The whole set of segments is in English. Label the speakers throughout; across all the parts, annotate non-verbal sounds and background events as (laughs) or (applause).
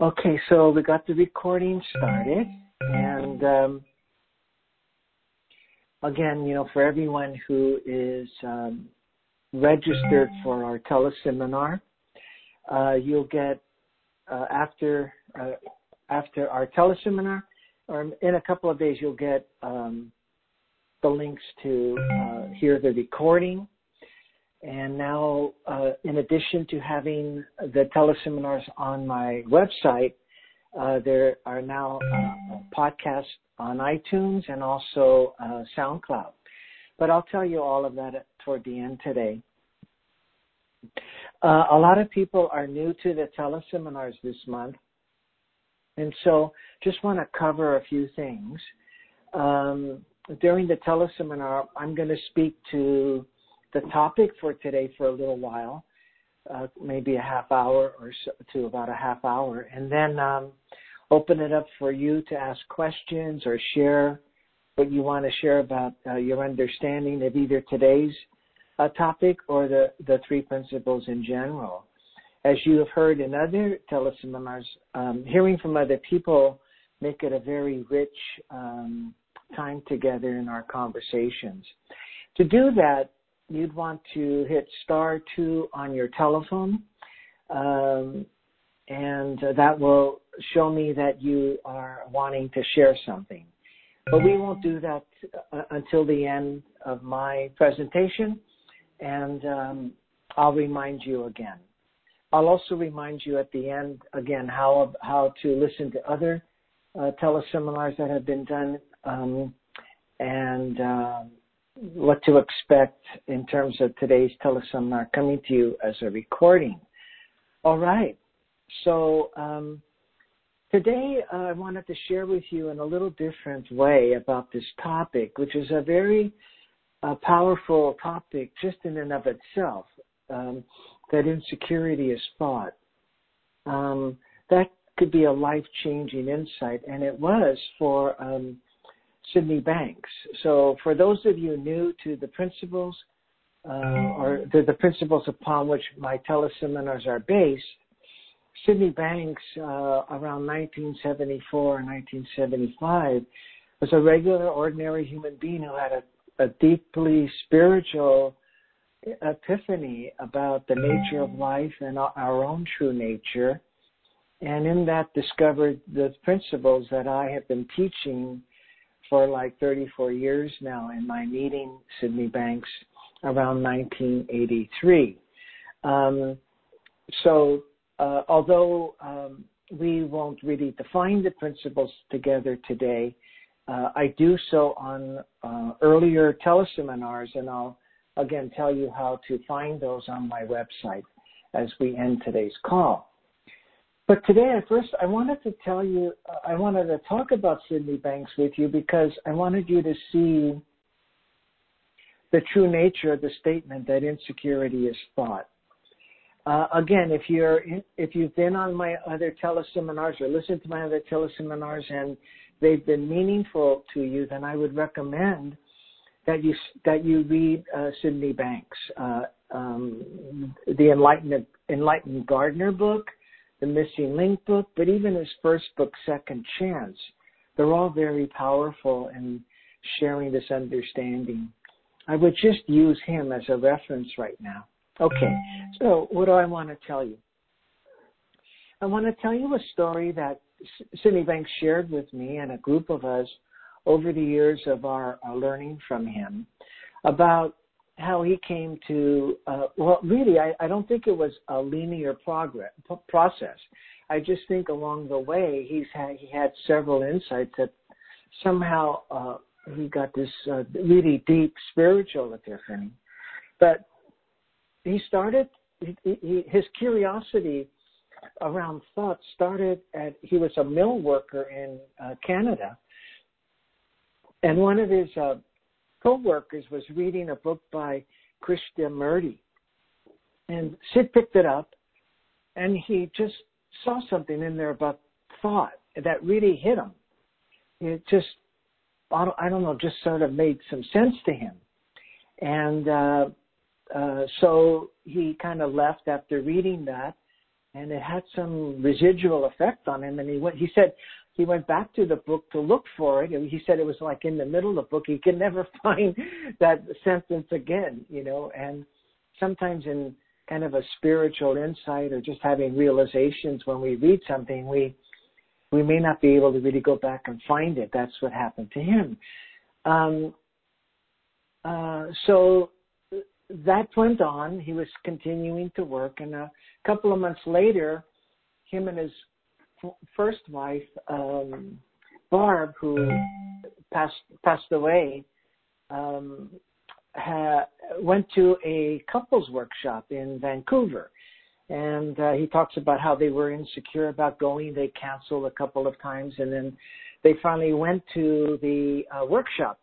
Speaker 1: Okay, so we got the recording started, and um, again, you know, for everyone who is um, registered for our teleseminar, uh, you'll get uh, after uh, after our teleseminar, or in a couple of days, you'll get um, the links to uh, hear the recording and now, uh, in addition to having the teleseminars on my website, uh, there are now uh, podcasts on iTunes and also uh, SoundCloud. But I'll tell you all of that toward the end today. Uh, a lot of people are new to the teleseminars this month, and so just want to cover a few things. Um, during the teleseminar, I'm going to speak to the topic for today for a little while, uh, maybe a half hour or so to about a half hour, and then um, open it up for you to ask questions or share what you want to share about uh, your understanding of either today's uh, topic or the, the three principles in general. As you have heard in other teleseminars, um, hearing from other people make it a very rich um, time together in our conversations. To do that, you'd want to hit star two on your telephone, um, and that will show me that you are wanting to share something. But we won't do that uh, until the end of my presentation, and um, I'll remind you again. I'll also remind you at the end again how how to listen to other uh, teleseminars that have been done, um, and uh, what to expect in terms of today's teleseminar coming to you as a recording. All right. So um, today uh, I wanted to share with you in a little different way about this topic, which is a very uh, powerful topic just in and of itself. Um, that insecurity is thought. Um, that could be a life-changing insight, and it was for um, Sydney Banks. So for those of you new to the principles, uh, or the, the, principles upon which my teleseminars are based, Sydney Banks, uh, around 1974 or 1975, was a regular, ordinary human being who had a, a deeply spiritual epiphany about the nature of life and our own true nature. And in that discovered the principles that I have been teaching for like 34 years now in my meeting Sydney Banks around 1983. Um, so uh, although um, we won't really define the principles together today, uh, I do so on uh, earlier teleseminars, and I'll again tell you how to find those on my website as we end today's call. But today, at first, I wanted to tell you, I wanted to talk about Sydney Banks with you because I wanted you to see the true nature of the statement that insecurity is thought. Uh, again, if you're in, if you've been on my other teleseminars or listened to my other teleseminars and they've been meaningful to you, then I would recommend that you that you read uh, Sydney Banks, uh, um, the Enlightened Enlightened Gardener book, the Missing Link book, but even his first book, Second Chance. They're all very powerful in sharing this understanding. I would just use him as a reference right now. Okay, so what do I want to tell you? I want to tell you a story that Sydney Banks shared with me and a group of us over the years of our, our learning from him about how he came to uh, well really I, I don't think it was a linear progress process. I just think along the way he's had he had several insights that somehow uh, he got this uh, really deep spiritual epiphany. But he started he, he, his curiosity around thought started at he was a mill worker in uh, canada. And one of his uh, co-workers was reading a book by Krishnamurti. And Sid picked it up and he just saw something in there about thought that really hit him. It just, I don't, I don't know, just sort of made some sense to him. And uh, uh, so he kind of left after reading that and it had some residual effect on him. And he went. He said he went back to the book to look for it, he said it was like in the middle of the book. He could never (laughs) find that sentence again, you know. And sometimes in kind of a spiritual insight or just having realizations when we read something, we we may not be able to really go back and find it. That's what happened to him. Um, uh, so that went on. He was continuing to work, and a couple of months later, him and his first wife, um, Barb, who passed passed away, um, ha- went to a couples workshop in Vancouver. And uh, he talks about how they were insecure about going. They canceled a couple of times, and then they finally went to the uh, workshop.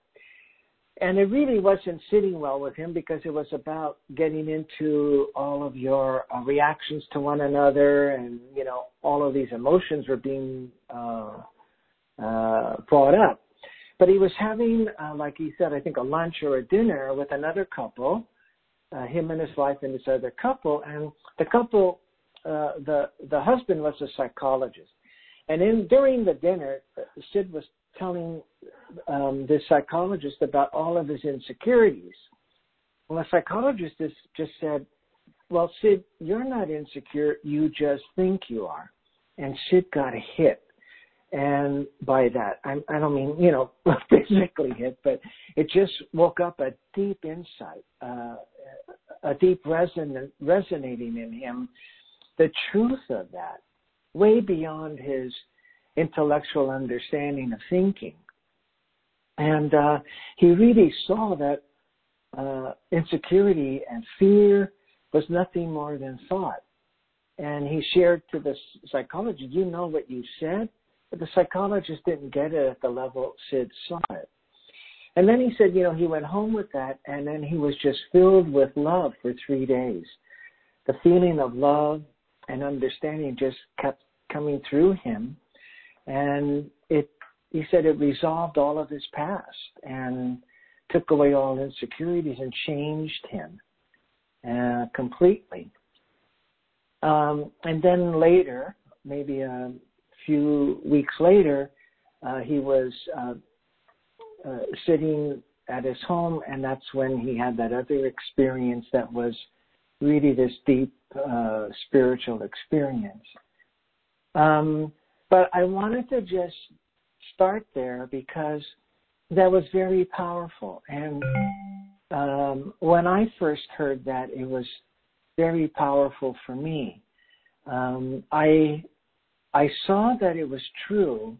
Speaker 1: And it really wasn't sitting well with him because it was about getting into all of your uh, reactions to one another, and you know all of these emotions were being uh, uh, brought up. But he was having, uh, like he said, I think a lunch or a dinner with another couple, uh, him and his wife and this other couple, and the couple, uh, the the husband was a psychologist, and in during the dinner, uh, Sid was telling um, this psychologist about all of his insecurities. Well, the psychologist is, just said, "Well, Sid, you're not insecure. You just think you are." And Sid got a hit and by that, I, I don't mean, you know, (laughs) physically hit, but it just woke up a deep insight, uh, a deep resonating in him, the truth of that, way beyond his intellectual understanding of thinking. And uh, he really saw that uh, insecurity and fear was nothing more than thought. And he shared to the psychologist, you know what you said? But the psychologist didn't get it at the level Sid saw it. And then he said, you know, he went home with that and then he was just filled with love for three days. The feeling of love and understanding just kept coming through him. And he said it resolved all of his past and took away all insecurities and changed him uh, completely. Um, and then later, maybe a few weeks later, uh, he was uh, uh, sitting at his home, and that's when he had that other experience that was really this deep uh, spiritual experience. Um, but I wanted to just start there because that was very powerful. And um, when I first heard that, it was very powerful for me. Um, I I saw that it was true,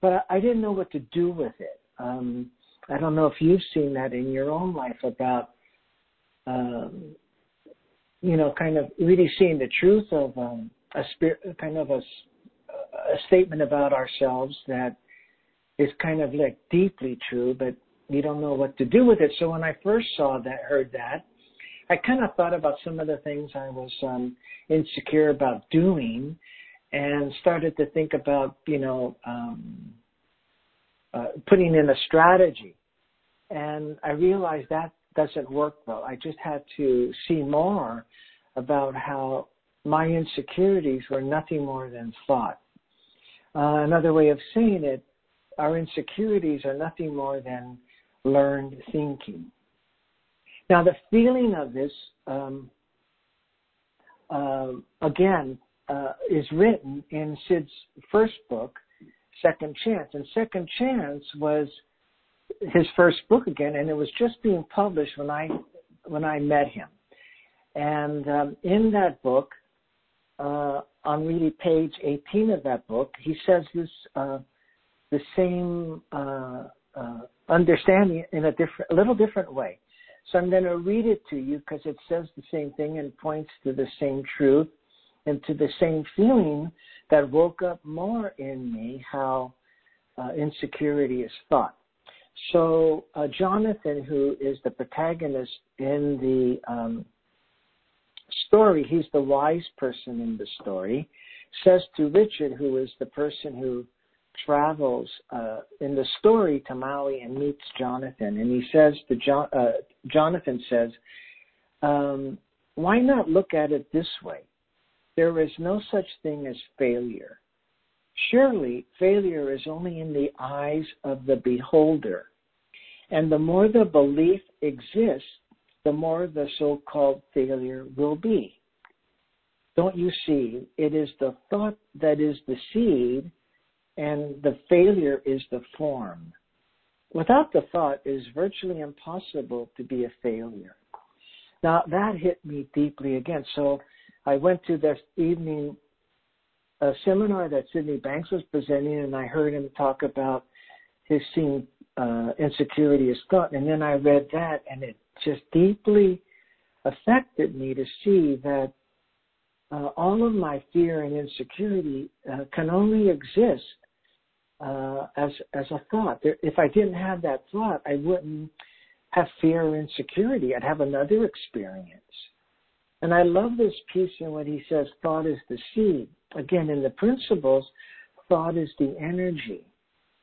Speaker 1: but I didn't know what to do with it. Um, I don't know if you've seen that in your own life about, um, you know, kind of really seeing the truth of um, a spirit, kind of a, a statement about ourselves that is kind of like deeply true, but you don't know what to do with it. So when I first saw that, heard that, I kind of thought about some of the things I was um, insecure about doing, and started to think about, you know, um, uh, putting in a strategy. And I realized that doesn't work though. I just had to see more about how my insecurities were nothing more than thought. Uh, another way of saying it, our insecurities are nothing more than learned thinking. Now, the feeling of this, um, uh, again, uh, is written in Sid's first book, Second Chance. And Second Chance was his first book again, and it was just being published when I when I met him. And um, in that book, uh, on really page 18 of that book, he says this uh, the same uh, uh understanding in a different, a little different way. So I'm going to read it to you because it says the same thing and points to the same truth and to the same feeling that woke up more in me how uh, insecurity is thought. So uh, Jonathan, who is the protagonist in the um, story, he's the wise person in the story, says to Richard, who is the person who travels uh, in the story to Maui and meets Jonathan, and he says to uh, Jonathan says, um, "Why not look at it this way? there is no such thing as failure. Surely failure is only in the eyes of the beholder. And the more the belief exists, the more the so called failure will be. Don't you see? It is the thought that is the seed, and the failure is the form. Without the thought, it is virtually impossible to be a failure. Now, that hit me deeply again. So I went to this evening a seminar that Sydney Banks was presenting, and I heard him talk about his seeing uh, insecurity as thought. And then I read that, and it just deeply affected me to see that uh, all of my fear and insecurity uh, can only exist uh, as as a thought. There, if I didn't have that thought, I wouldn't have fear or insecurity. I'd have another experience. And I love this piece in what he says thought is the seed. Again, in the principles, thought is the energy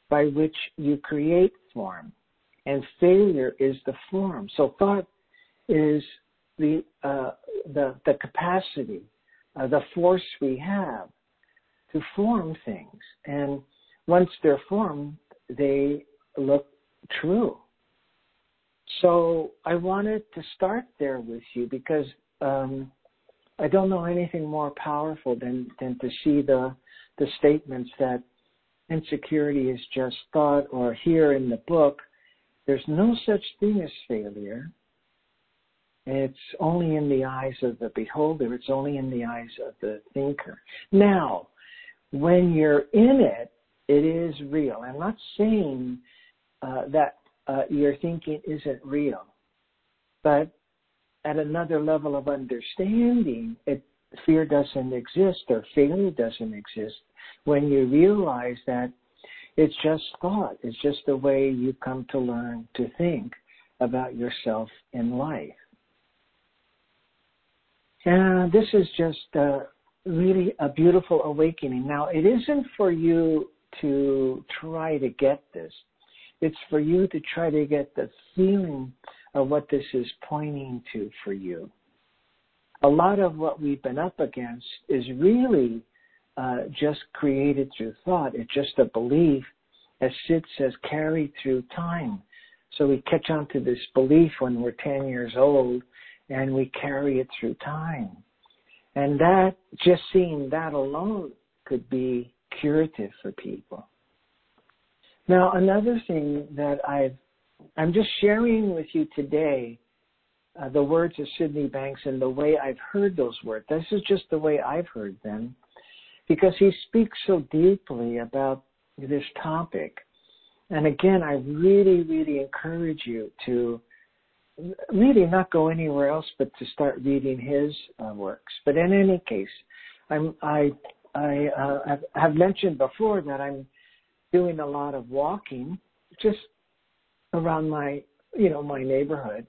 Speaker 1: by which you create form, and failure is the form. So thought is the uh, the the capacity, uh, the force we have to form things, and once they're formed, they look true. So I wanted to start there with you because um, I don't know anything more powerful than than to see the the statements that insecurity is just thought, or here in the book, there's no such thing as failure. It's only in the eyes of the beholder. It's only in the eyes of the thinker. Now, when you're in it, it is real. I'm not saying uh, that uh, your thinking isn't real, but at another level of understanding, it, fear doesn't exist or failure doesn't exist when you realize that it's just thought. It's just the way you come to learn to think about yourself in life. And this is just uh, really a beautiful awakening. Now, it isn't for you to try to get this. It's for you to try to get the feeling of what this is pointing to for you. A lot of what we've been up against is really uh, just created through thought. It's just a belief, as Sid says, carried through time. So we catch on to this belief when we're 10 years old and we carry it through time. And that, just seeing that alone could be curative for people. Now, another thing that I've, I'm just sharing with you today uh, the words of Sydney Banks and the way I've heard those words. This is just the way I've heard them because he speaks so deeply about this topic. And again, I really, really encourage you to really not go anywhere else but to start reading his uh, works. But in any case, I'm, I I uh, have mentioned before that I'm doing a lot of walking just around my you know my neighborhood,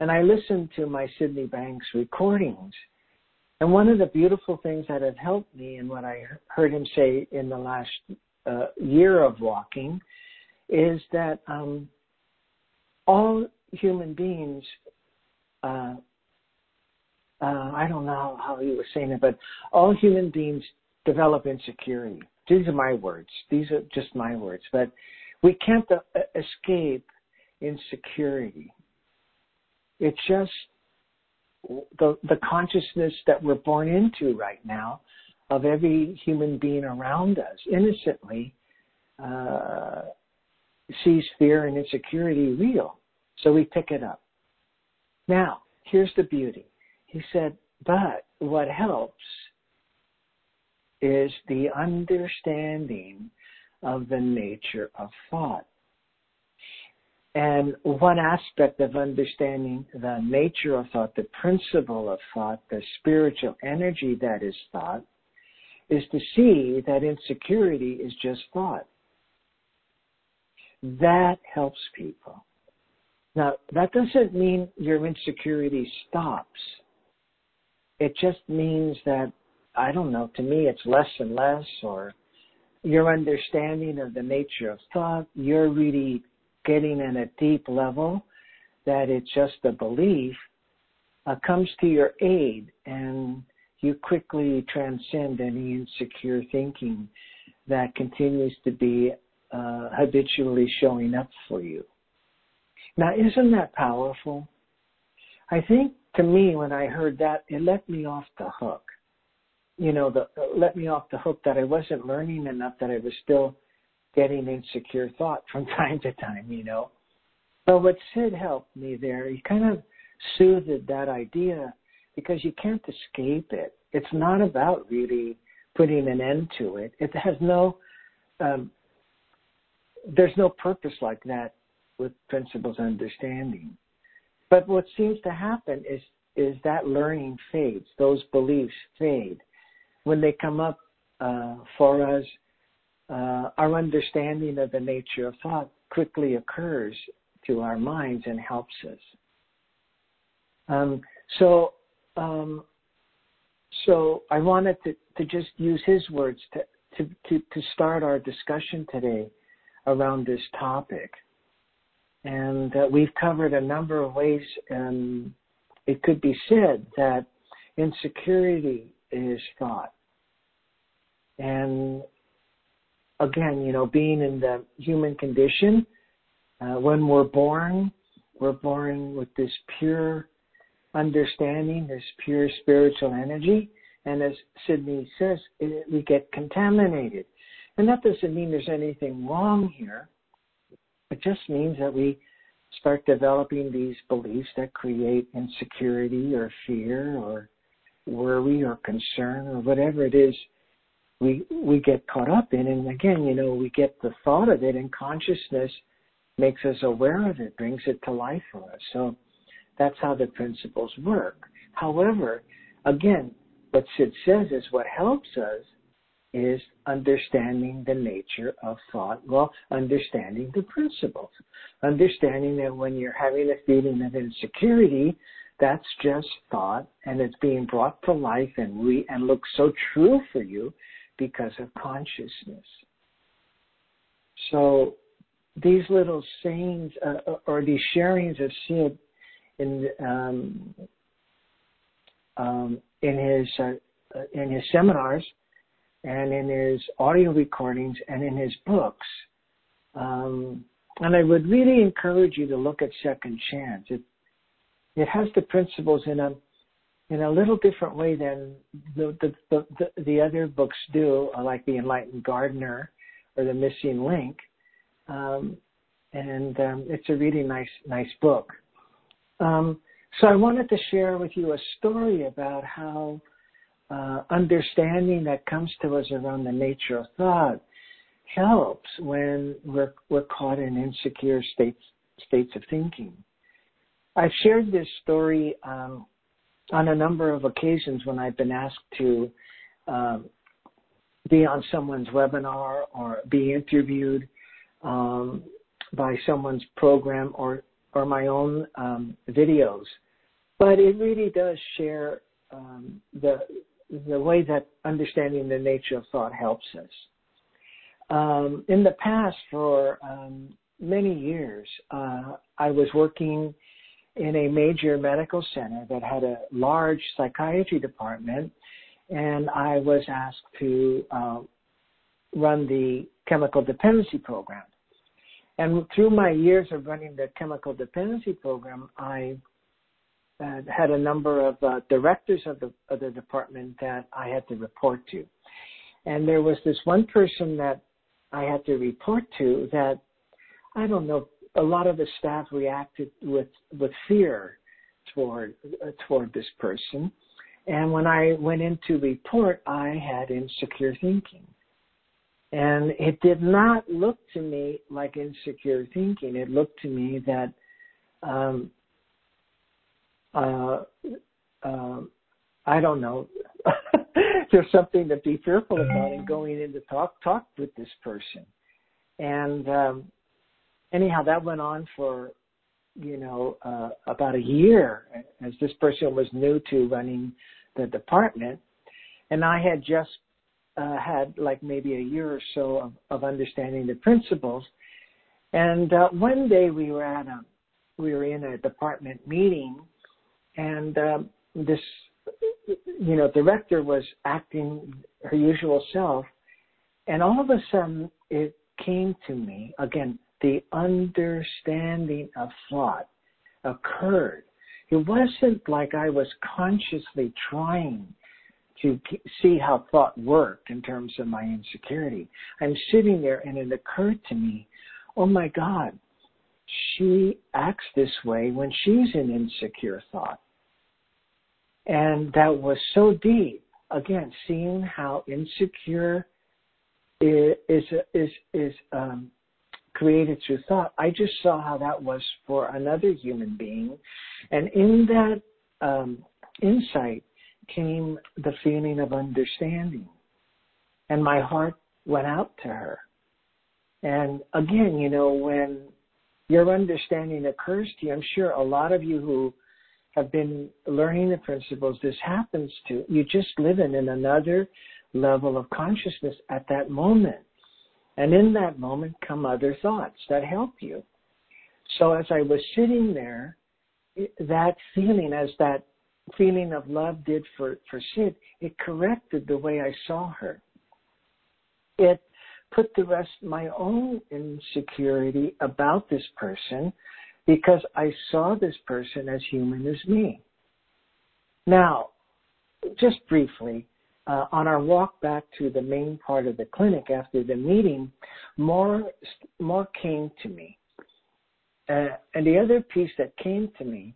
Speaker 1: and I listen to my Sydney Banks recordings. And one of the beautiful things that have helped me, and what I heard him say in the last uh, year of walking, is that um, all human beings uh, uh, I don't know how he was saying it, but all human beings develop insecurity. These are my words. These are just my words. But we can't uh, escape insecurity. It's just the, the consciousness that we're born into right now of every human being around us innocently uh, sees fear and insecurity real. So we pick it up. Now, here's the beauty. He said, but what helps is the understanding of the nature of thought. And one aspect of understanding the nature of thought, the principle of thought, the spiritual energy that is thought, is to see that insecurity is just thought. That helps people. Now, that doesn't mean your insecurity stops. It just means that I don't know, to me it's less and less or your understanding of the nature of thought, you're really getting in a deep level that it's just a belief, uh, comes to your aid and you quickly transcend any insecure thinking that continues to be uh, habitually showing up for you. Now, isn't that powerful? I think to me, when I heard that, it let me off the hook. You know, the, let me off the hook that I wasn't learning enough, that I was still getting insecure thought from (laughs) time to time, you know. But what Sid helped me there, he kind of soothed that idea because you can't escape it. It's not about really putting an end to it. It has no, um, there's no purpose like that with principles understanding. But what seems to happen is is that learning fades, those beliefs fade. When they come up uh, for us, uh, our understanding of the nature of thought quickly occurs to our minds and helps us. Um, so um, so I wanted to, to just use his words to, to, to, to start our discussion today around this topic. And uh, we've covered a number of ways and it could be said that insecurity is thought. And again, you know, being in the human condition, uh, when we're born, we're born with this pure understanding, this pure spiritual energy. And as Sydney says, it, we get contaminated. And that doesn't mean there's anything wrong here. It just means that we start developing these beliefs that create insecurity or fear or worry or concern or whatever it is we we get caught up in and again you know we get the thought of it and consciousness makes us aware of it brings it to life for us so that's how the principles work. However, again, what Sid says is what helps us is understanding the nature of thought. Well, understanding the principles. Understanding that when you're having a feeling of insecurity, that's just thought and it's being brought to life and re and looks so true for you because of consciousness. So these little sayings uh, or these sharings of Sid in um, um, in his uh, in his seminars and in his audio recordings and in his books. Um, and I would really encourage you to look at Second Chance. It it has the principles in a in a little different way than the the the, the other books do, like the Enlightened Gardener or the Missing Link. Um, and um, it's a really nice nice book. Um, so I wanted to share with you a story about how uh, understanding that comes to us around the nature of thought helps when we're, we're caught in insecure states states of thinking. I've shared this story um, on a number of occasions when I've been asked to um, be on someone's webinar or be interviewed um, by someone's program or or my own um, videos, but it really does share um, the the way that understanding the nature of thought helps us. Um, in the past, for many years, uh, I was working in a major medical center that had a large psychiatry department, and I was asked to uh, run the chemical dependency program. And through my years of running the chemical dependency program, I uh, had a number of uh, directors of the, of the department that I had to report to. And there was this one person that I had to report to that, I don't know, a lot of the staff reacted with, with fear toward, uh, toward this person. And when I went in to report, I had insecure thinking. And it did not look to me like insecure thinking. It looked to me that um, uh, uh, I don't know. (laughs) There's something to be fearful about in going in to talk talk with this person. And um, anyhow, that went on for you know uh, about a year, as this person was new to running the department, and I had just uh, had like maybe a year or so of, of understanding the principles. And uh, one day we were at a we were in a department meeting, and uh, this you know, director was acting her usual self, and all of a sudden it came to me again. The understanding of thought occurred. It wasn't like I was consciously trying to see how thought worked in terms of my insecurity. I'm sitting there and it occurred to me, oh my God, she acts this way when she's in insecure thought. And that was so deep. Again, seeing how insecure is is is um, created through thought. I just saw how that was for another human being, and in that um, insight came the feeling of understanding, and my heart went out to her. And again, you know, when your understanding occurs to you, I'm sure a lot of you who have been learning the principles this happens to, you just live in another level of consciousness at that moment. And in that moment come other thoughts that help you. So as I was sitting there, that feeling, as that feeling of love did for, for Sid, it corrected the way I saw her. It put the rest my own insecurity about this person because I saw this person as human as me. Now, just briefly, uh, on our walk back to the main part of the clinic after the meeting, more more came to me, uh, and the other piece that came to me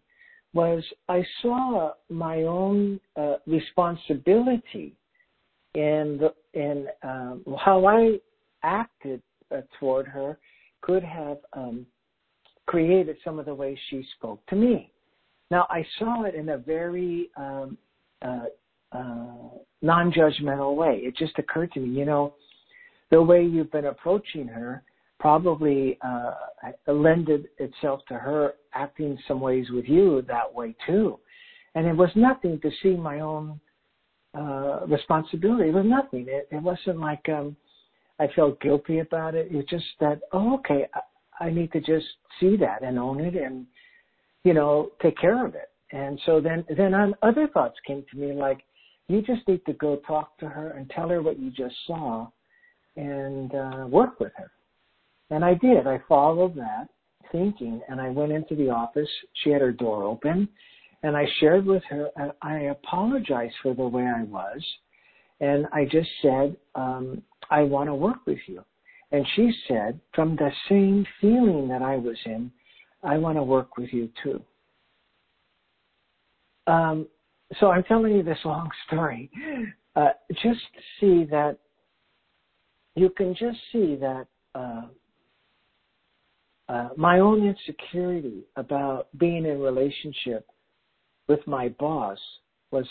Speaker 1: was I saw my own uh, responsibility in the, in um, how I acted uh, toward her could have um, created some of the ways she spoke to me. Now I saw it in a very um, uh, non-judgmental way. It just occurred to me, you know, the way you've been approaching her probably uh, lended itself to her acting some ways with you that way too. And it was nothing to see my own uh, responsibility. It was nothing. It, it wasn't like um, I felt guilty about it. It's just that, oh, okay, I, I need to just see that and own it and, you know, take care of it. And so then, then on other thoughts came to me like, you just need to go talk to her and tell her what you just saw and uh, work with her. And I did. I followed that thinking and I went into the office. She had her door open and I shared with her, and I apologized for the way I was. And I just said, um, I want to work with you. And she said, from the same feeling that I was in, I want to work with you too. Um, so I'm telling you this long story. Uh, just see that you can just see that uh, uh, my own insecurity about being in relationship with my boss was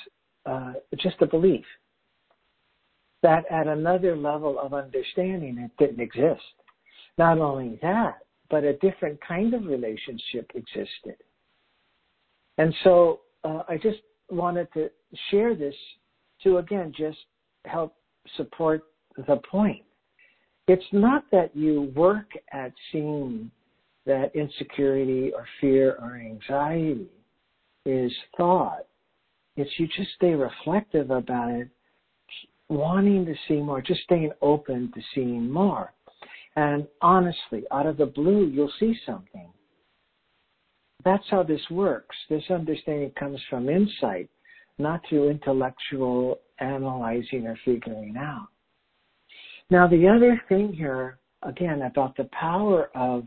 Speaker 1: uh, just a belief that at another level of understanding it didn't exist. Not only that, but a different kind of relationship existed. And so uh, I just wanted to share this to again just help support the point. It's not that you work at seeing that insecurity or fear or anxiety is thought. It's you just stay reflective about it, wanting to see more, just staying open to seeing more. And honestly, out of the blue, you'll see something that's how this works. This understanding comes from insight, not through intellectual analyzing or figuring out. Now, the other thing here, again, about the power of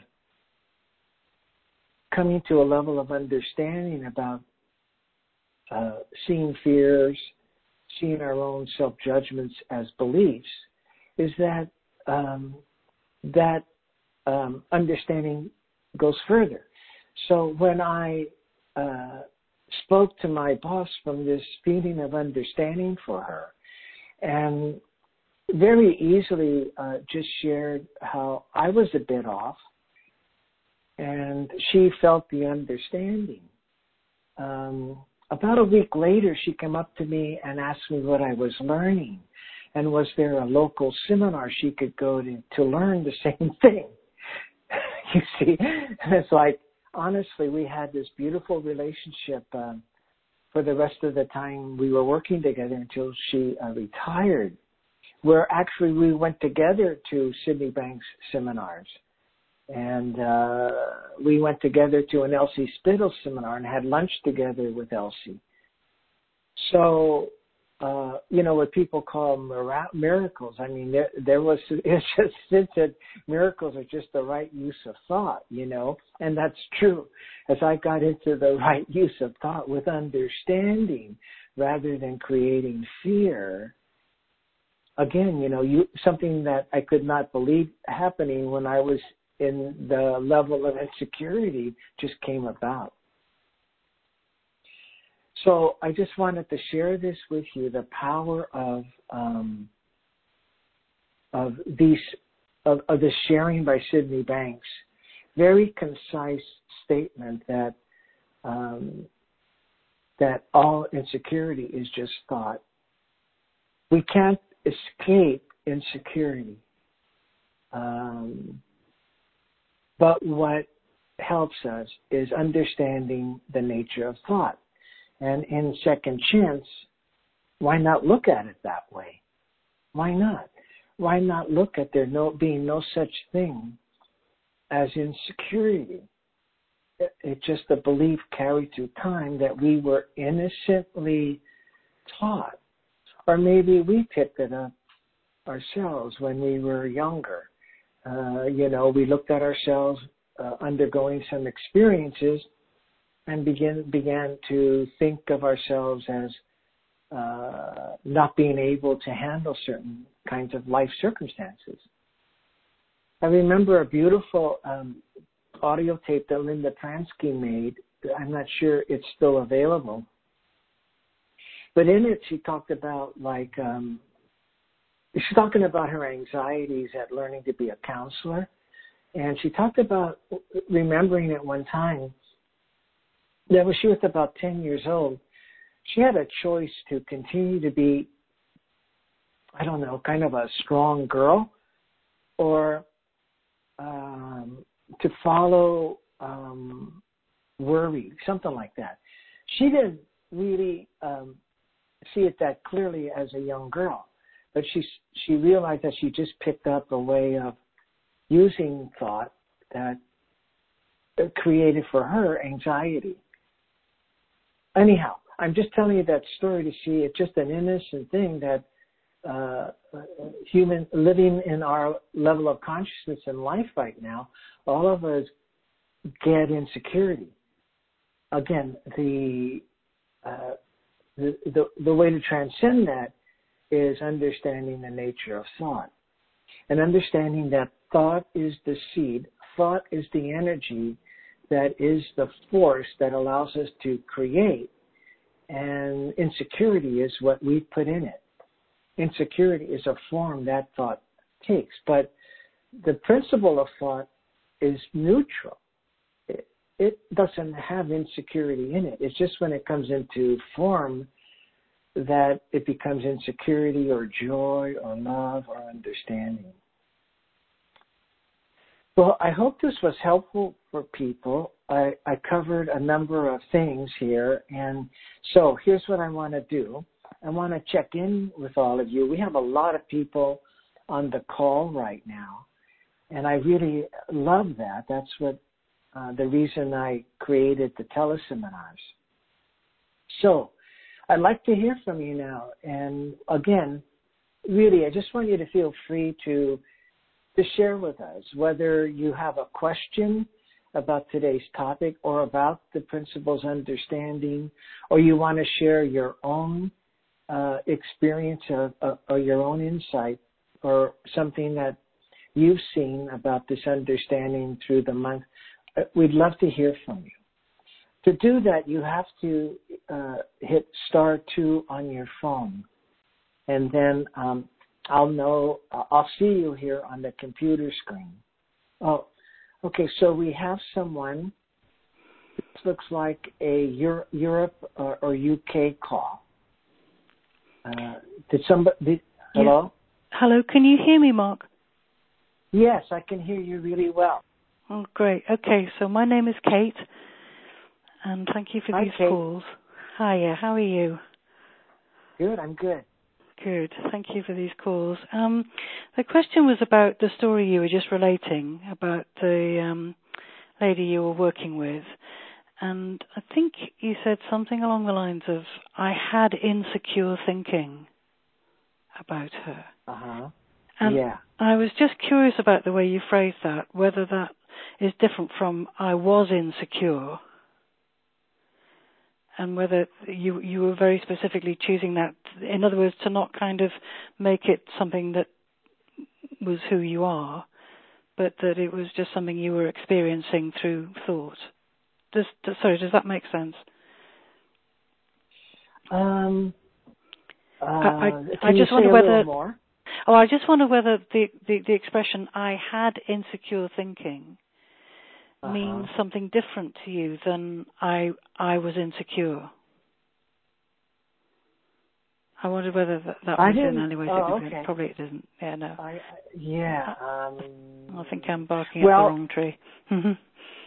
Speaker 1: coming to a level of understanding about uh, seeing fears, seeing our own self judgments as beliefs, is that um, that um, understanding goes further. So when I uh, spoke to my boss from this feeling of understanding for her, and very easily uh, just shared how I was a bit off, and she felt the understanding. Um, about a week later, she came up to me and asked me what I was learning, and was there a local seminar she could go to to learn the (laughs) same thing. (laughs) you see, and it's like honestly, we had this beautiful relationship um, for the rest of the time we were working together until she uh, retired. Where actually we went together to Sydney Banks seminars, and uh, we went together to an Elsie Spittle seminar and had lunch together with Elsie. So uh, you know, what people call miracles. I mean, there, there was, (laughs) it's just since that miracles are just the right use of thought, you know, and that's true. As I got into the (laughs) right use of thought with understanding rather than creating fear, again, you know, you, something that I could not believe happening when I was in the level of insecurity just came about. So I just wanted to share this with you, the power of um, of these of, of the sharing by Sydney Banks. Very concise statement that um, that all insecurity is just thought. We can't escape insecurity. Um, but what helps us is understanding the nature of thought. And in second chance, why not look at it that way? Why not? Why not look at there no, being no such thing as insecurity? It's just a belief carried through time that we were innocently taught. Or maybe we picked it up ourselves when we were younger. Uh, you know, we looked at ourselves uh, undergoing some experiences and begin began to think of ourselves as uh, not being able to handle certain kinds of life circumstances. I remember a beautiful um, audio tape that Linda Pransky made. I'm not sure it's still available, but in it she talked about like um, she's talking about her anxieties at learning to be a counselor, and she talked about remembering at one time that when she was about 10 years old, she had a choice to continue to be, I don't know, kind of a strong girl or um, to follow um, worry, something like that. She didn't really um, see it that clearly as a young girl, but she she realized that she just picked up a way of using thought that created for her anxiety anyhow, I'm just telling you that story to see it's just an innocent thing that uh, human living in our level of consciousness in life right now, all of us get insecurity. Again, the, uh, the the the way to transcend that is understanding the nature of thought and understanding that thought is the seed, thought is the energy that is the force that allows us to create. And insecurity is what we put in it. Insecurity is a form that thought takes. But the principle of thought is neutral. It, it doesn't have insecurity in it. It's just when it comes into form that it becomes insecurity or joy or love or understanding. Well, I hope this was helpful for people. I, I covered a number of things here. And so here's what I want to do. I want to check in with all of you. We have a lot of people on the call right now. And I really love that. That's what uh, the reason I created the teleseminars. So I'd like to hear from you now. And again, really, I just want you to feel free to to share with us, whether you have a question about today's topic or about the principles understanding, or you want to share your own uh, experience or, or, your own insight or something that you've seen about this understanding through the month, uh, we'd love to hear from you. To do that, you have to uh, hit star two on your phone, and then um, I'll know, uh, I'll see you here on the computer screen. Oh, okay. So we have someone. This looks like a Euro- Europe or, or, UK call. Uh, did somebody? Did, hello.
Speaker 2: Yeah. Hello. Can you hear me, Mark?
Speaker 1: Yes, I can hear you really well.
Speaker 2: Oh, great. Okay. So my name is Kate, and thank you for
Speaker 1: Hi,
Speaker 2: these
Speaker 1: Kate.
Speaker 2: calls. Hiya, how are you?
Speaker 1: Good, I'm good.
Speaker 2: Good. Thank you for these calls. Um, the question was about the story you were just relating about the um, lady you were working with. And I think you said something along the lines of, I had insecure thinking about her.
Speaker 1: Uh huh.
Speaker 2: And
Speaker 1: yeah.
Speaker 2: I was just curious about the way you phrased that, whether that is different from I was insecure and whether you you were very specifically choosing that in other words to not kind of make it something that was who you are but that it was just something you were experiencing through thought. Does, does sorry does that make sense?
Speaker 1: Um uh,
Speaker 2: I,
Speaker 1: I, I
Speaker 2: just wonder whether oh I just wonder whether the, the the expression I had insecure thinking
Speaker 1: uh-huh.
Speaker 2: means something different to you than I I was insecure. I wondered whether that, that was in any way
Speaker 1: oh, okay.
Speaker 2: Probably it isn't. Yeah, no.
Speaker 1: I, I, yeah. Um,
Speaker 2: I think I'm barking
Speaker 1: well,
Speaker 2: up the wrong tree.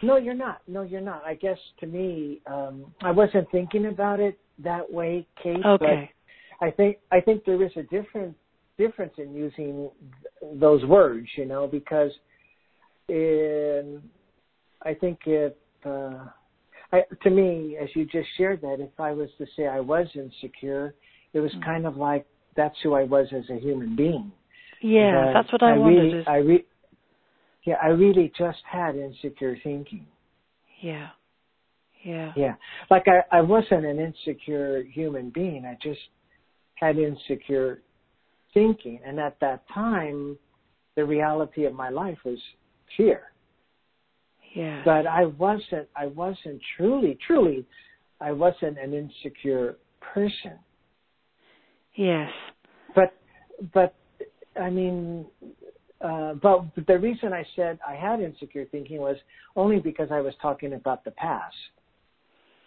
Speaker 1: no, you're not. No, you're not. I guess to me, um, I wasn't thinking about it that way, Kate.
Speaker 2: Okay.
Speaker 1: But I think I think there is a different difference in using those words, you know, because in I think if uh, I, to me, as you just shared that, if I was to say I was insecure, it was mm-hmm. kind of like that's who I was as a human being.
Speaker 2: Yeah,
Speaker 1: but
Speaker 2: that's what I,
Speaker 1: I
Speaker 2: wondered.
Speaker 1: Really,
Speaker 2: is...
Speaker 1: I re- yeah, I really just had insecure thinking.
Speaker 2: Yeah. Yeah.
Speaker 1: Yeah. Like I, I wasn't an insecure human being. I just had insecure thinking. And at that time, the reality of my life was fear.
Speaker 2: Yeah.
Speaker 1: But I wasn't I wasn't truly, truly I wasn't an insecure person.
Speaker 2: Yes.
Speaker 1: But but I mean uh, but the reason I said I had insecure thinking was only because I was talking about the past.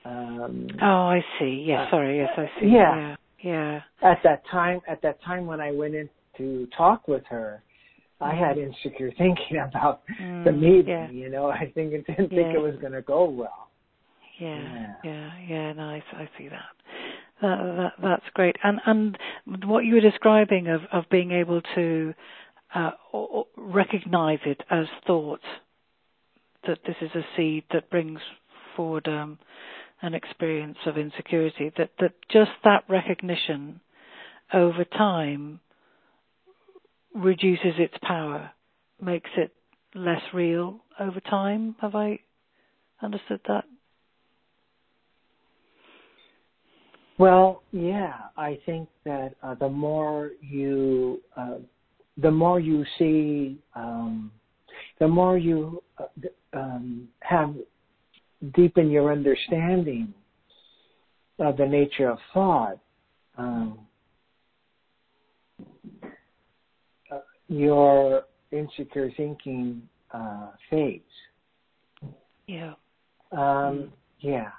Speaker 1: Um,
Speaker 2: oh, I see. Yes, uh, sorry. Yes, I see.
Speaker 1: Yeah.
Speaker 2: yeah,
Speaker 1: yeah. At that time, at that time when I went in to talk with her, I had insecure thinking (laughs) about
Speaker 2: mm,
Speaker 1: the meeting.
Speaker 2: Yeah.
Speaker 1: You know, I think it didn't
Speaker 2: yeah.
Speaker 1: think it was going to go well.
Speaker 2: Yeah,
Speaker 1: yeah,
Speaker 2: yeah, yeah. No, I, I see that. That, that. That's great. And and what you were describing of of being able to uh, recognize it as thought that this is a seed that brings forward um, an experience of insecurity. That that just that recognition over time reduces its power, makes it less real over time. Have I understood that?
Speaker 1: Well, yeah, I think that uh, the more you, uh, the more you see, um, the more you uh, um, have deepen your understanding of the nature of thought, um, your insecure thinking uh, fades.
Speaker 2: Yeah.
Speaker 1: Um, yeah.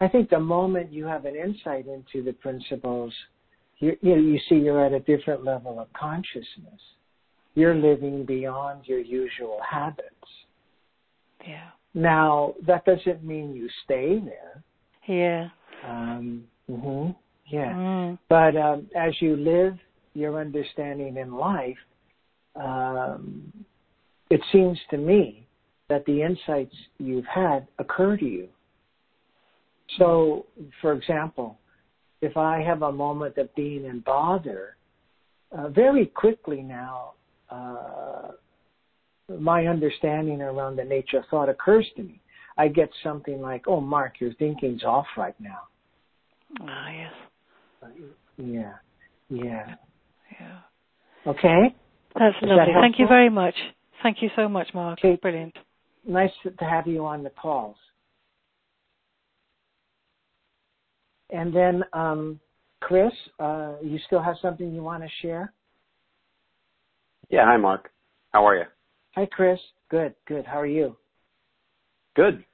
Speaker 1: I think the moment you have an insight into the principles, you, you, know, you see you're at a different level of consciousness. You're living beyond your usual habits.
Speaker 2: Yeah.
Speaker 1: Now, that doesn't mean you stay there.
Speaker 2: Yeah.
Speaker 1: Um, hmm yeah.
Speaker 2: Mm.
Speaker 1: But um, as you live your understanding in life, um, it seems to me that the insights you've had occur to you. So, for example, if I have a moment of being in bother, uh, very quickly now, uh, my understanding around the nature of thought occurs to me. I get something like, "Oh, Mark, your thinking's off right now."
Speaker 2: Ah, yes.
Speaker 1: Yeah, yeah.
Speaker 2: Yeah.
Speaker 1: Okay.
Speaker 2: That's
Speaker 1: Is
Speaker 2: lovely.
Speaker 1: that
Speaker 2: Thank you very much. Thank you so much, Mark.
Speaker 1: Okay.
Speaker 2: Brilliant.
Speaker 1: Nice to have you on the calls. And then, um, Chris, uh, you still have something you want to share?
Speaker 3: Yeah. Hi, Mark. How are you?
Speaker 1: Hi, Chris. Good, good. How are you?
Speaker 3: Good.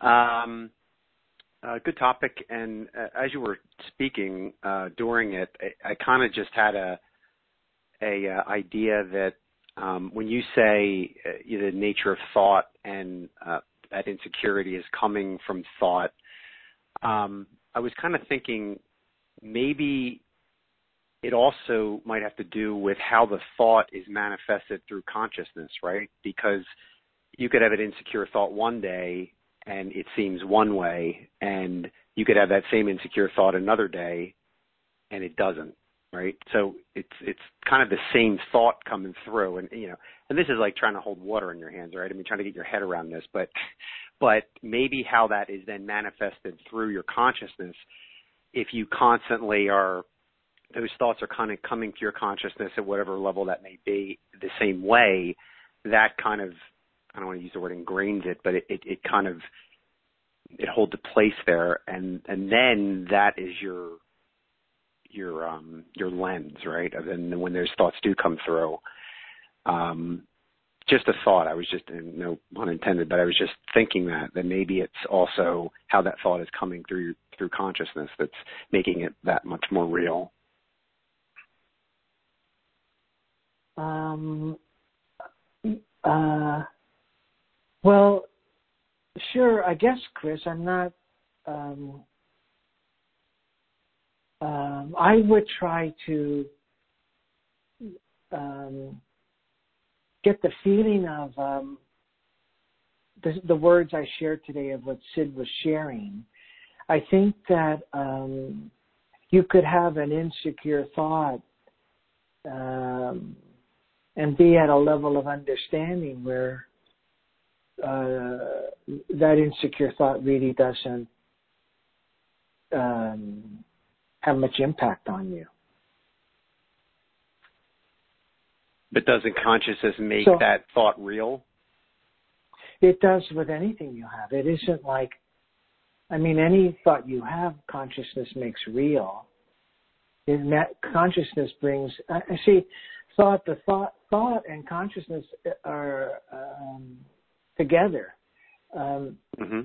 Speaker 3: Um, uh, good topic. And uh, as you were speaking uh, during it, I, I kind of just had a a uh, idea that um, when you say uh, the nature of thought and uh, that insecurity is coming from thought, um, I was kind of thinking maybe it also might have to do with how the thought is manifested through consciousness, right? Because you could have an insecure thought one day and it seems one way, and you could have that same insecure thought another day and it doesn't, right? So it's it's kind of the same thought coming through, and you know, and this is like trying to hold water in your hands, right? I mean, trying to get your head around this, but but maybe how that is then manifested through your consciousness, if you constantly are those thoughts are kind of coming to your consciousness at whatever level that may be the same way, that kind of I don't want to use the word ingrains it, but it, it, it kind of it holds a place there and and then that is your your um your lens, right? And when those thoughts do come through. Um just a thought. I was just no pun intended, but I was just thinking that that maybe it's also how that thought is coming through through consciousness that's making it that much more real.
Speaker 1: Um, uh, well, sure. I guess, Chris, I'm not. Um, um, I would try to um, get the feeling of um, the, the, words I shared today of what Syd was sharing. I think that um, you could have an insecure thought um, and be at a level of understanding where uh, that insecure thought really doesn't um, have much impact on you.
Speaker 3: But doesn't consciousness make
Speaker 1: so,
Speaker 3: that thought real?
Speaker 1: It does with anything you have. It isn't like, I mean, any thought you have, consciousness makes real. In that consciousness brings, I see, thought, the thought, thought and consciousness are um, together. Um,
Speaker 3: mm-hmm.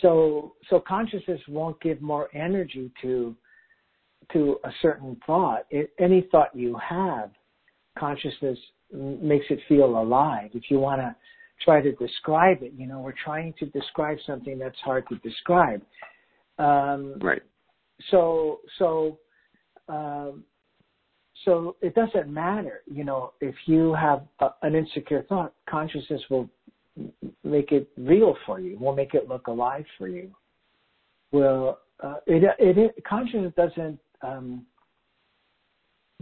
Speaker 1: So, so consciousness won't give more energy to to a certain thought. It, any thought you have, consciousness makes it feel alive. If you want to try to describe it, you know, we're trying to describe something that's hard to describe. Um,
Speaker 3: right.
Speaker 1: So, so um, so it doesn't matter, you know, if you have a, an insecure thought, consciousness will make it real for you, will make it look alive for you. Will uh, it, it, it consciousness doesn't um,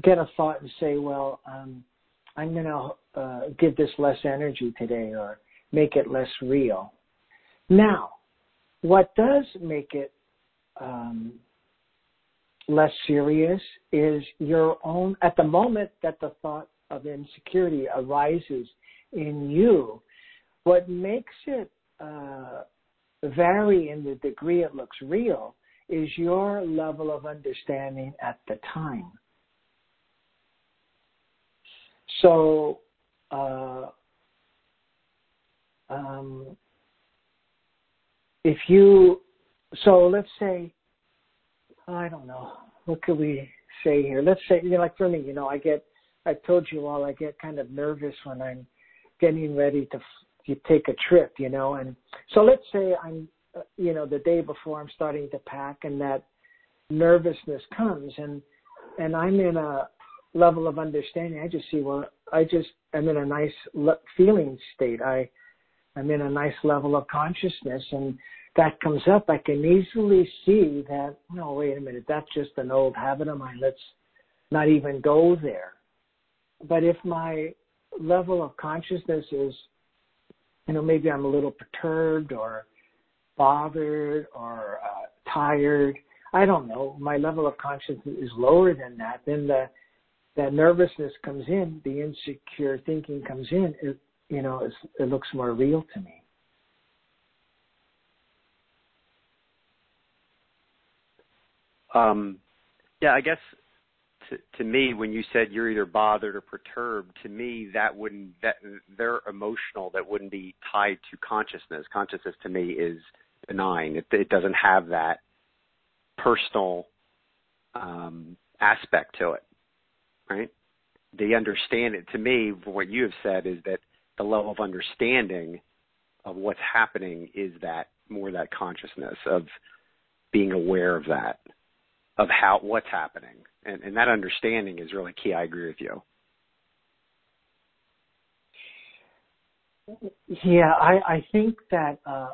Speaker 1: get a thought and say, well, um, I'm going to uh, give this less energy today or make it less real. Now, what does make it um, less serious is your own, at the moment that the thought of insecurity arises in you, what makes it uh, vary in the degree it looks real is your level of understanding at the time. So, uh, um, if you, so let's say I don't know. What could we say here? Let's say, you know, like for me, you know, I get, I told you all, I get kind of nervous when I'm getting ready to, to take a trip, you know, and so let's say I'm, Uh, you know, the day before I'm starting to pack and that nervousness comes and, and I'm in a level of understanding. I just see, well, I just I'm in a nice feeling state. I, I'm in a nice level of consciousness and that comes up, I can easily see that, no, wait a minute, that's just an old habit of mine. Let's not even go there. But if my level of consciousness is, you know, maybe I'm a little perturbed or bothered or uh, tired, I don't know, my level of consciousness is lower than that, then the that nervousness comes in, the insecure thinking comes in, it, you know, it looks more real to me.
Speaker 3: Um, yeah, I guess to, to me, when you said you're either bothered or perturbed, to me that wouldn't that they're emotional. That wouldn't be tied to consciousness. Consciousness to me is benign. It, it doesn't have that personal um, aspect to it, right? They understand it to me. What you have said is that the level of understanding of what's happening is that more that consciousness of being aware of that, of how what's happening, and, and that understanding is really key. I agree with you.
Speaker 1: Yeah, I, I think that uh,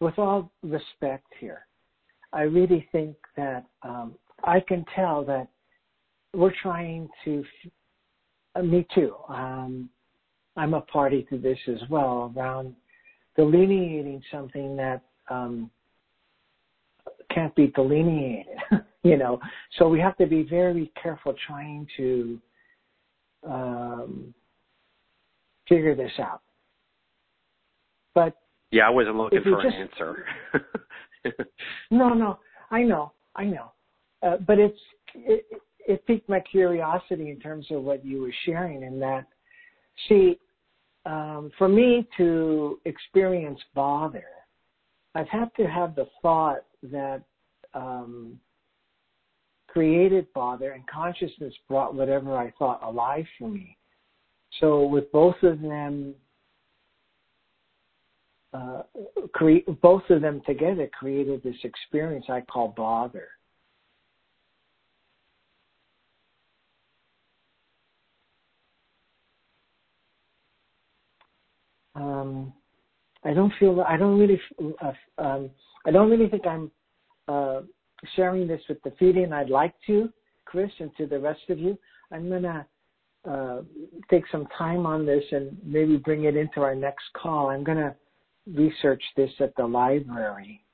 Speaker 1: with all respect here, I really think that um, I can tell that we're trying to. Uh, me too. Um, I'm a party to this as well around delineating something that um, can't be delineated. (laughs) you know, so we have to be very careful trying to um, figure this out. But
Speaker 3: yeah, I wasn't looking for just, an answer. (laughs)
Speaker 1: no, no, I know, I know, uh, but it's it, it piqued my curiosity in terms of what you were sharing, and that see, um, for me to experience bother, I've had to have the thought that um, created bother, and consciousness brought whatever I thought alive for me. So with both of them, uh, create both of them together created this experience I call bother. Um, I don't feel I don't really uh, um, I don't really think I'm uh, sharing this with the feeding. I'd like to, Chris, and to the rest of you. I'm gonna uh, take some time on this and maybe bring it into our next call. I'm to research this at the library.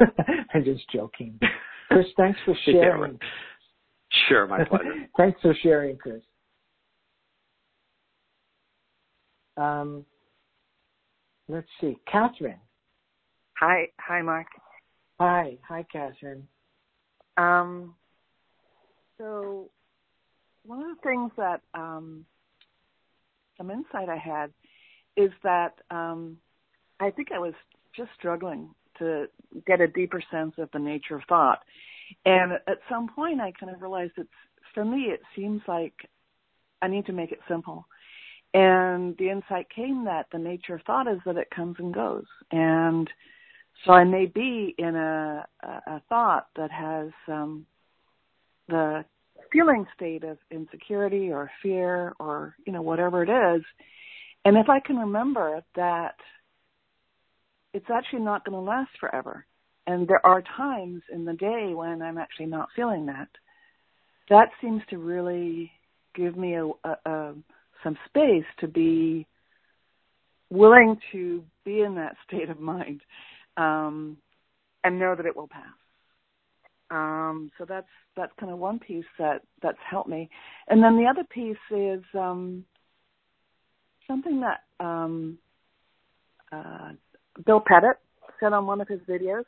Speaker 1: (laughs) I'm just joking. (laughs) Chris, thanks for sharing.
Speaker 3: Yeah, sure, my (laughs) pleasure.
Speaker 1: thanks for sharing, Chris. Um, let's see, Catherine.
Speaker 4: Hi, hi, Mark.
Speaker 1: Hi, hi, Catherine.
Speaker 4: Um, so one of the things that um, some insight I had is that um, I think I was just struggling to get a deeper sense of the nature of thought. And at some point, I kind of realized it's for me. It seems like I need to make it simple. And the insight came that the nature of thought is that it comes and goes. And so I may be in a, a, thought that has um, the feeling state of insecurity or fear or you know whatever it is and if i can remember that it's actually not going to last forever. And there are times in the day when i'm actually not feeling that. That seems to really give me a, a, a some space to be willing to be in that (laughs) state of mind um, and know that it will pass. Um, so that's that's kind of one piece that that's helped me. And then the other piece is um, something that um, uh, Bill Pettit said on one of his videos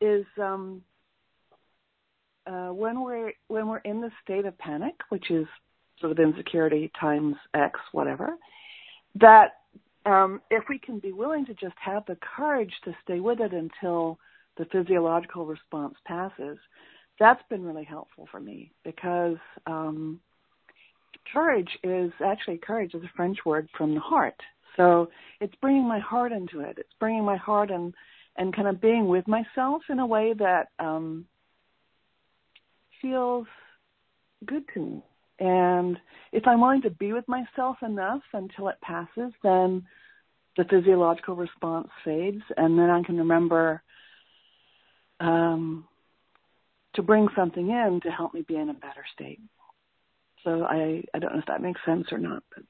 Speaker 4: is um, uh, when we're when we're in the state of panic, which is sort of insecurity times X, whatever, that um, if we can be willing to just have the courage to stay with it until the physiological response passes, that's been really helpful for me because um, courage is actually courage is a French word from the heart. So it's bringing my heart into it. It's bringing my heart and and kind of being with myself in a way that um, feels good to me. And if I'm willing to be with myself enough until it passes, then the physiological response fades, and then I can remember um, to bring something in to help me be in a better state. So I, I don't know if that makes sense or not, but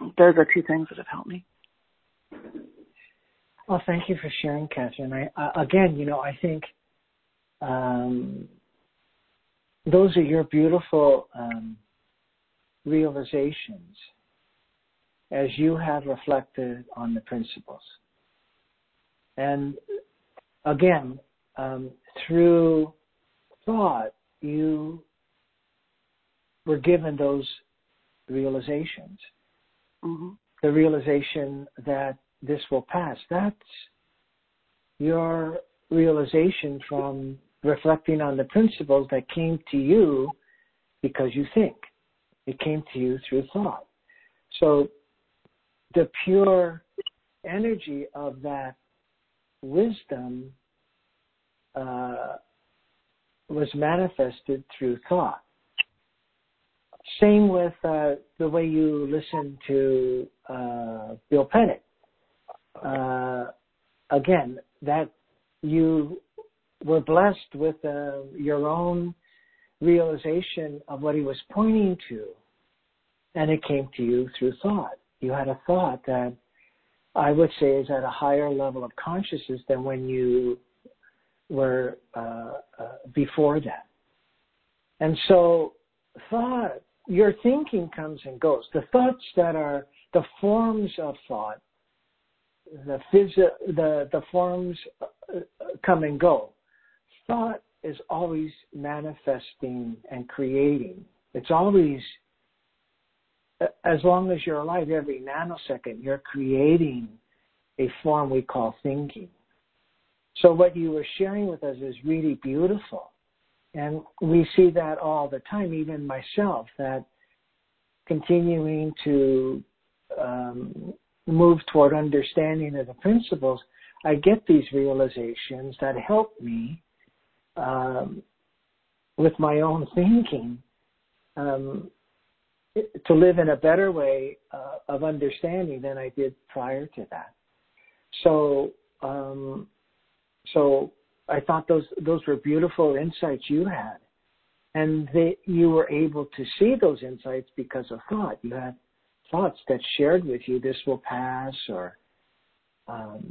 Speaker 4: those are two things that have helped me.
Speaker 1: Well, thank you for sharing, Catherine. I, uh, again, you know, I think um, those are your beautiful um, realizations as you have reflected on the principles. And again, um, through thought, you were given those realizations.
Speaker 4: Mm-hmm.
Speaker 1: The realization that this will pass. That's your realization from reflecting on the principles that came to you because you think. It came to you through thought. So the pure energy of that wisdom uh, was manifested through thought. Same with uh, the way you listen to uh, Bill Pettit. Uh, again, that you were blessed with uh, your own realization of what he was pointing to, and it came to you through thought. You had a thought that I would say is at a higher level of consciousness than when you were uh, uh, before that. And so, thought, your thinking comes and goes. The thoughts that are the forms of thought, the phys- the the forms uh, come and go. Thought is always manifesting and creating. It's always as long as you're alive, every nanosecond, you're creating a form we call thinking. So what you were sharing with us is really beautiful. And we see that all the time, even myself, that continuing to um, move toward understanding of the principles, I get these realizations that help me um, with my own thinking um, to live in a better way uh, of understanding than I did prior to that. So, um, so I thought those those were beautiful insights you had, and they, you were able to see those insights because of thought. You had thoughts that shared with you, "This will pass," or um,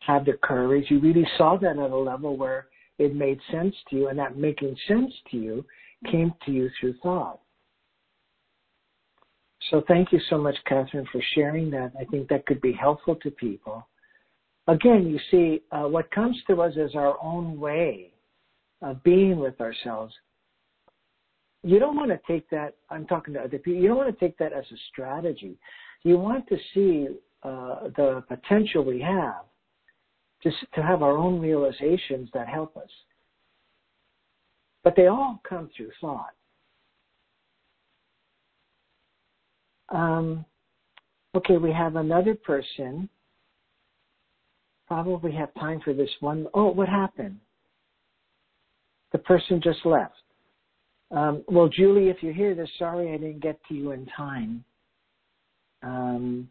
Speaker 1: "Have the courage." You really saw that at a level where it made sense to you, and that making sense to you came to you through thought. So thank you so much, Catherine, for sharing that. I think that could be helpful to people. Again, you see, uh, what comes to us is our own way of being with ourselves. You don't want to take that, I'm talking to other people, you don't want to take that as a strategy. You want to see uh, the potential we have to, to have our own realizations that help us. But they all come through thought. Um, okay, we have another person. Probably have time for this one. Oh, what happened? The person just left. Um, well, Julie, if you hear this, sorry I didn't get to you in time. Um,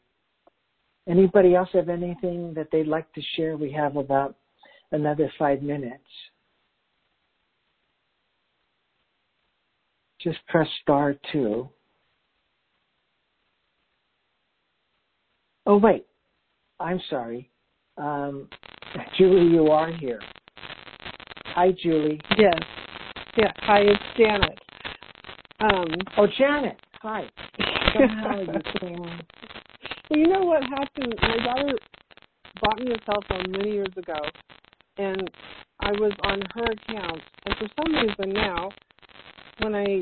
Speaker 1: anybody else have anything that they'd like to share? We have about another five minutes. Just press star two. Oh, wait. I'm sorry. Um, Julie, you are here. Hi, Julie.
Speaker 5: Yes. Yeah. Hi, it's Janet. Um,
Speaker 1: oh, Janet. Hi. (laughs) Somehow you came.
Speaker 5: Well, you know what happened? My daughter bought me a cell phone many years ago, and I was on her account. And for some reason now, when I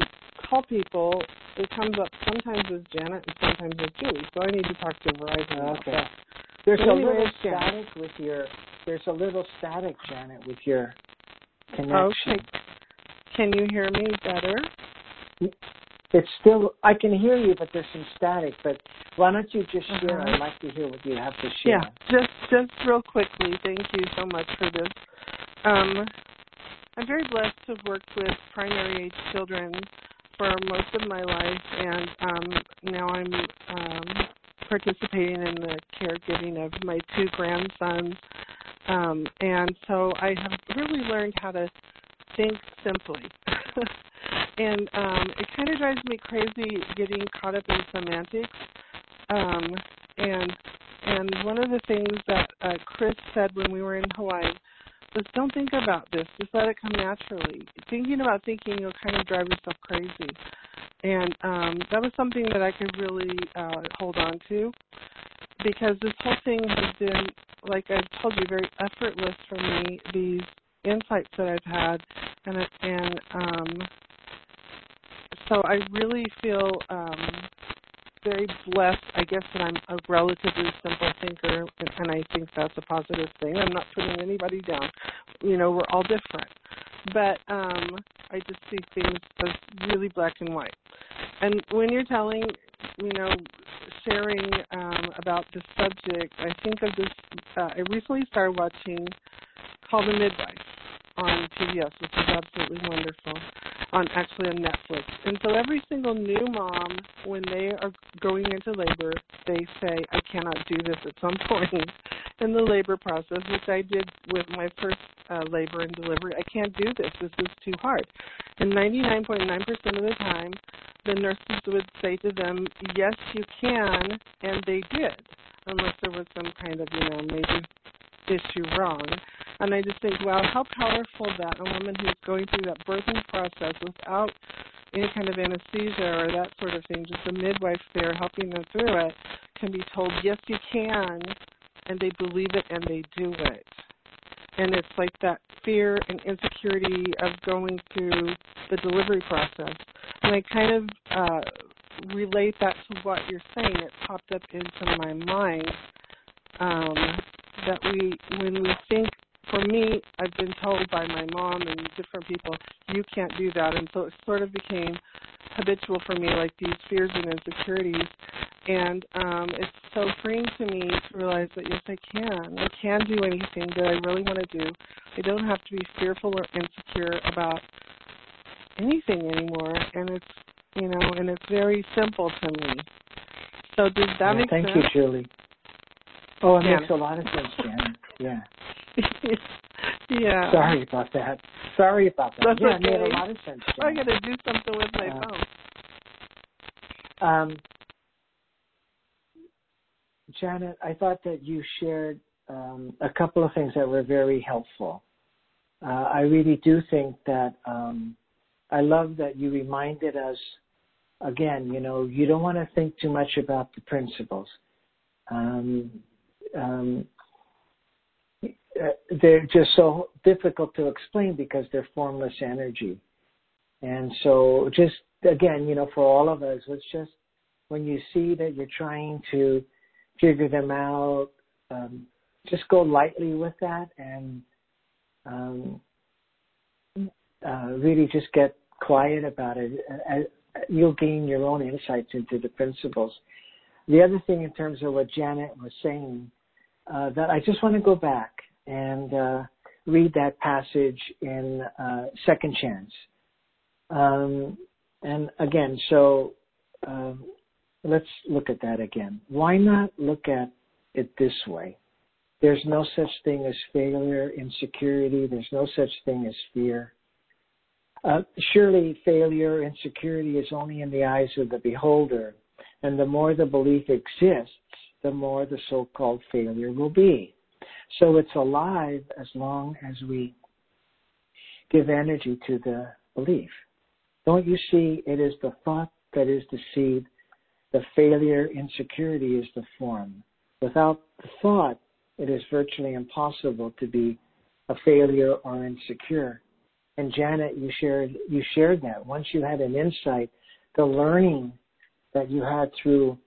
Speaker 5: call people, it comes up sometimes as Janet and sometimes as Julie. So I need to talk to Verizon.
Speaker 1: Okay. There's a little static with your. There's a little static, Janet, with your connection.
Speaker 5: Okay. Can you hear me better?
Speaker 1: It's still. I can hear you, but there's some static. But why don't you just share? Uh-huh. I'd like to hear what you have to share.
Speaker 5: Yeah. Just just real quickly. Thank you so much for this. Um, I'm very blessed to have worked with primary age children for most of my life, and um, now I'm um, participating in the caregiving of my two grandsons. Um, and so I have really learned how to think simply. (laughs) and um, it kind of drives me crazy getting caught up in semantics. Um, and and one of the things that uh, Chris said when we were in Hawaii just don't think about this. Just let it come naturally. Thinking about thinking, you'll kind of drive yourself crazy. And um, that was something that I could really uh, hold on to because this whole thing has been, like I told you, very effortless for me. These insights that I've had, and and um, so I really feel um, very blessed, I guess, that I'm a relatively simple thinker, and I think that's a positive thing. I'm not putting anybody down. You know, we're all different. But um, I just see things as really black and white. And when you're telling, you know, sharing um, about this subject, I think of this. Uh, I recently started watching called the Midwife on PBS, which is absolutely wonderful. On actually on Netflix, and so every single new mom, when they are going into labor, they say, "I cannot do this." At some point (laughs) in the labor process, which I did with my first uh, labor and delivery, I can't do this. This is too hard. And 99.9% of the time, the nurses would say to them, "Yes, you can," and they did, unless there was some kind of you know maybe issue wrong. And I just think, wow, how powerful that a woman who's going through that birthing process without any kind of anesthesia or that sort of thing, just a midwife there helping them through it, can be told, yes, you can, and they believe it and they do it. And it's like that fear and insecurity of going through the delivery process. And I kind of uh, relate that to what you're saying. It popped up into my mind um, that we, when we think for me, I've been told by my mom and different people, you can't do that. And so it sort of became habitual for me, like these fears and insecurities. And um, it's so freeing to me to realize that yes, I can. I can do anything that I really want to do. I don't have to be fearful or insecure about anything anymore. And it's, you know, and it's very simple to me. So does that
Speaker 1: yeah,
Speaker 5: make
Speaker 1: thank
Speaker 5: sense?
Speaker 1: you, Julie. Oh, it
Speaker 5: Yeah.
Speaker 1: makes a lot of sense, Janet. Yeah. (laughs)
Speaker 5: yeah.
Speaker 1: Sorry about that. Sorry about that.
Speaker 5: That's
Speaker 1: yeah, it made a lot of sense.
Speaker 5: I
Speaker 1: Janet.
Speaker 5: got to do something with my
Speaker 1: Uh,
Speaker 5: phone.
Speaker 1: Um, Janet, I thought that you shared um, a couple of things that were very helpful. Uh, I really do think that um, I love that you reminded us again. You know, you don't want to think too much about the principles. Um, um, uh, they're just so difficult to explain because they're formless energy. And so, just again, you know, for all of us, let's just when you see that you're trying to figure them out, um, just go lightly with that and um, uh, really just get quiet about it. Uh, you'll gain your own insights into the principles. The other thing, in terms of what Janet was saying, uh, that I just want to go back and uh, read that passage in uh, Second Chance. Um, and again, so um, let's look at that again. Why not look at it this way? There's no such thing as failure, insecurity. There's no such thing as fear. Uh, surely failure, and insecurity is only in the eyes of the beholder. And the more the belief exists, the more the so-called failure will be. So it's alive as long as we give energy to the belief. Don't you see it is the thought that is the seed, the failure, insecurity is the form. Without the thought, it is virtually impossible to be a failure or insecure. And Janet, you shared you shared that. Once you had an insight, the learning that you had through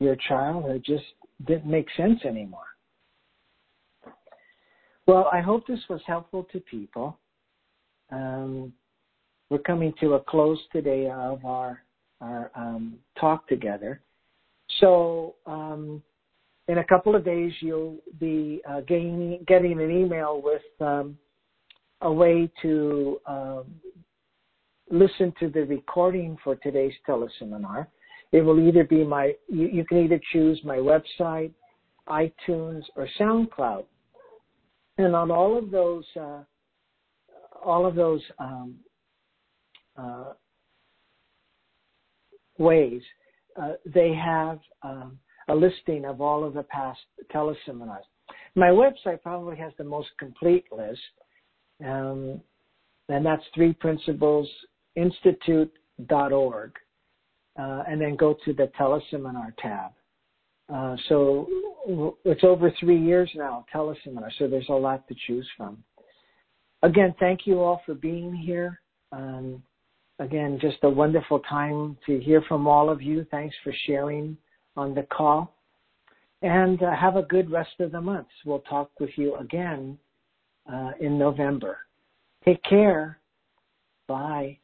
Speaker 1: your childhood just didn't make sense anymore. Well, I hope this was helpful to people. Um, we're coming to a close today of our our um, talk together. So um, in a couple of days, you'll be uh, gaining, getting an email with um, a way to um, listen to the recording for today's teleseminar. It will either be my, you, you can either choose my website, iTunes, or SoundCloud. And on all of those, uh, all of those um, uh, ways, uh, they have um, a listing of all of the past teleseminars. My website probably has the most complete list, um, and that's Three Principles Institute.org, uh, and then go to the teleseminar tab. Uh, so it's over three years now, teleseminar, so there's a lot to choose from. Again, thank you all for being here. Um, again, just a wonderful time to hear from all of you. Thanks for sharing on the call. And uh, have a good rest of the month. We'll talk with you again uh, in November. Take care. Bye.